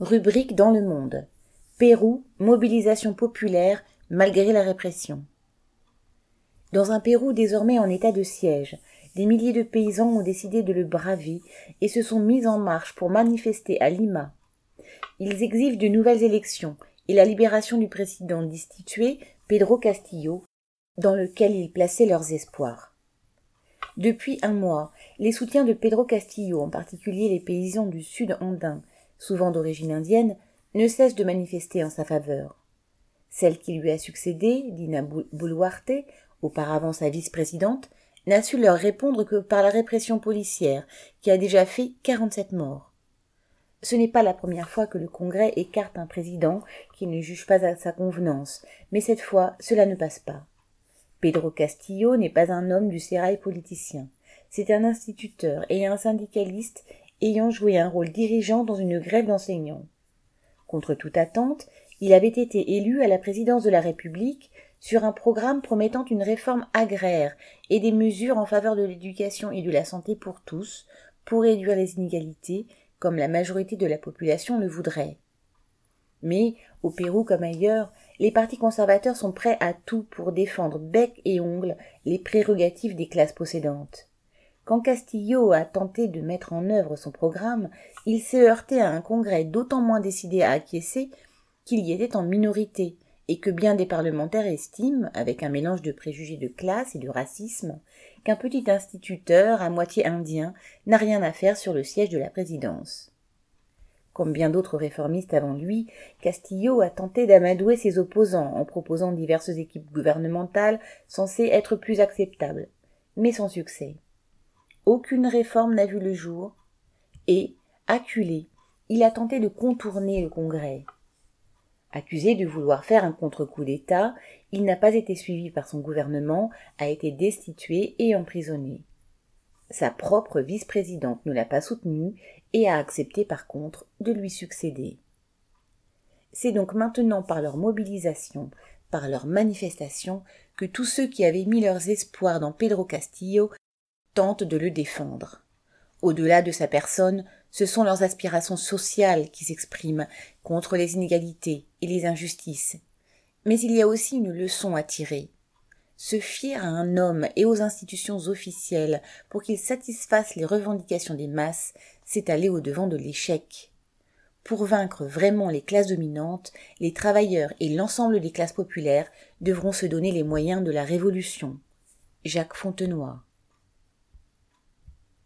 Rubrique dans le monde. Pérou, mobilisation populaire malgré la répression. Dans un Pérou désormais en état de siège, des milliers de paysans ont décidé de le braver et se sont mis en marche pour manifester à Lima. Ils exigent de nouvelles élections et la libération du président destitué, Pedro Castillo, dans lequel ils plaçaient leurs espoirs. Depuis un mois, les soutiens de Pedro Castillo, en particulier les paysans du sud andin, souvent d'origine indienne, ne cessent de manifester en sa faveur. Celle qui lui a succédé, Dina Boluarte, auparavant sa vice-présidente, n'a su leur répondre que par la répression policière, qui a déjà fait quarante-sept morts. Ce n'est pas la première fois que le Congrès écarte un président qui ne juge pas à sa convenance, mais cette fois cela ne passe pas. Pedro Castillo n'est pas un homme du sérail politicien. C'est un instituteur et un syndicaliste ayant joué un rôle dirigeant dans une grève d'enseignants. Contre toute attente, il avait été élu à la présidence de la République sur un programme promettant une réforme agraire et des mesures en faveur de l'éducation et de la santé pour tous, pour réduire les inégalités, comme la majorité de la population le voudrait. Mais, au Pérou comme ailleurs, les partis conservateurs sont prêts à tout pour défendre bec et ongle les prérogatives des classes possédantes. Quand Castillo a tenté de mettre en œuvre son programme, il s'est heurté à un congrès d'autant moins décidé à acquiescer qu'il y était en minorité, et que bien des parlementaires estiment, avec un mélange de préjugés de classe et de racisme, qu'un petit instituteur à moitié indien n'a rien à faire sur le siège de la présidence. Comme bien d'autres réformistes avant lui, Castillo a tenté d'amadouer ses opposants en proposant diverses équipes gouvernementales censées être plus acceptables, mais sans succès. Aucune réforme n'a vu le jour, et, acculé, il a tenté de contourner le Congrès. Accusé de vouloir faire un contre-coup d'État, il n'a pas été suivi par son gouvernement, a été destitué et emprisonné. Sa propre vice-présidente ne l'a pas soutenu et a accepté par contre de lui succéder. C'est donc maintenant par leur mobilisation, par leur manifestation, que tous ceux qui avaient mis leurs espoirs dans Pedro Castillo tentent de le défendre. Au-delà de sa personne, ce sont leurs aspirations sociales qui s'expriment contre les inégalités et les injustices. Mais il y a aussi une leçon à tirer. Se fier à un homme et aux institutions officielles pour qu'ils satisfassent les revendications des masses, c'est aller au devant de l'échec. Pour vaincre vraiment les classes dominantes, les travailleurs et l'ensemble des classes populaires devront se donner les moyens de la révolution. Jacques Fontenoy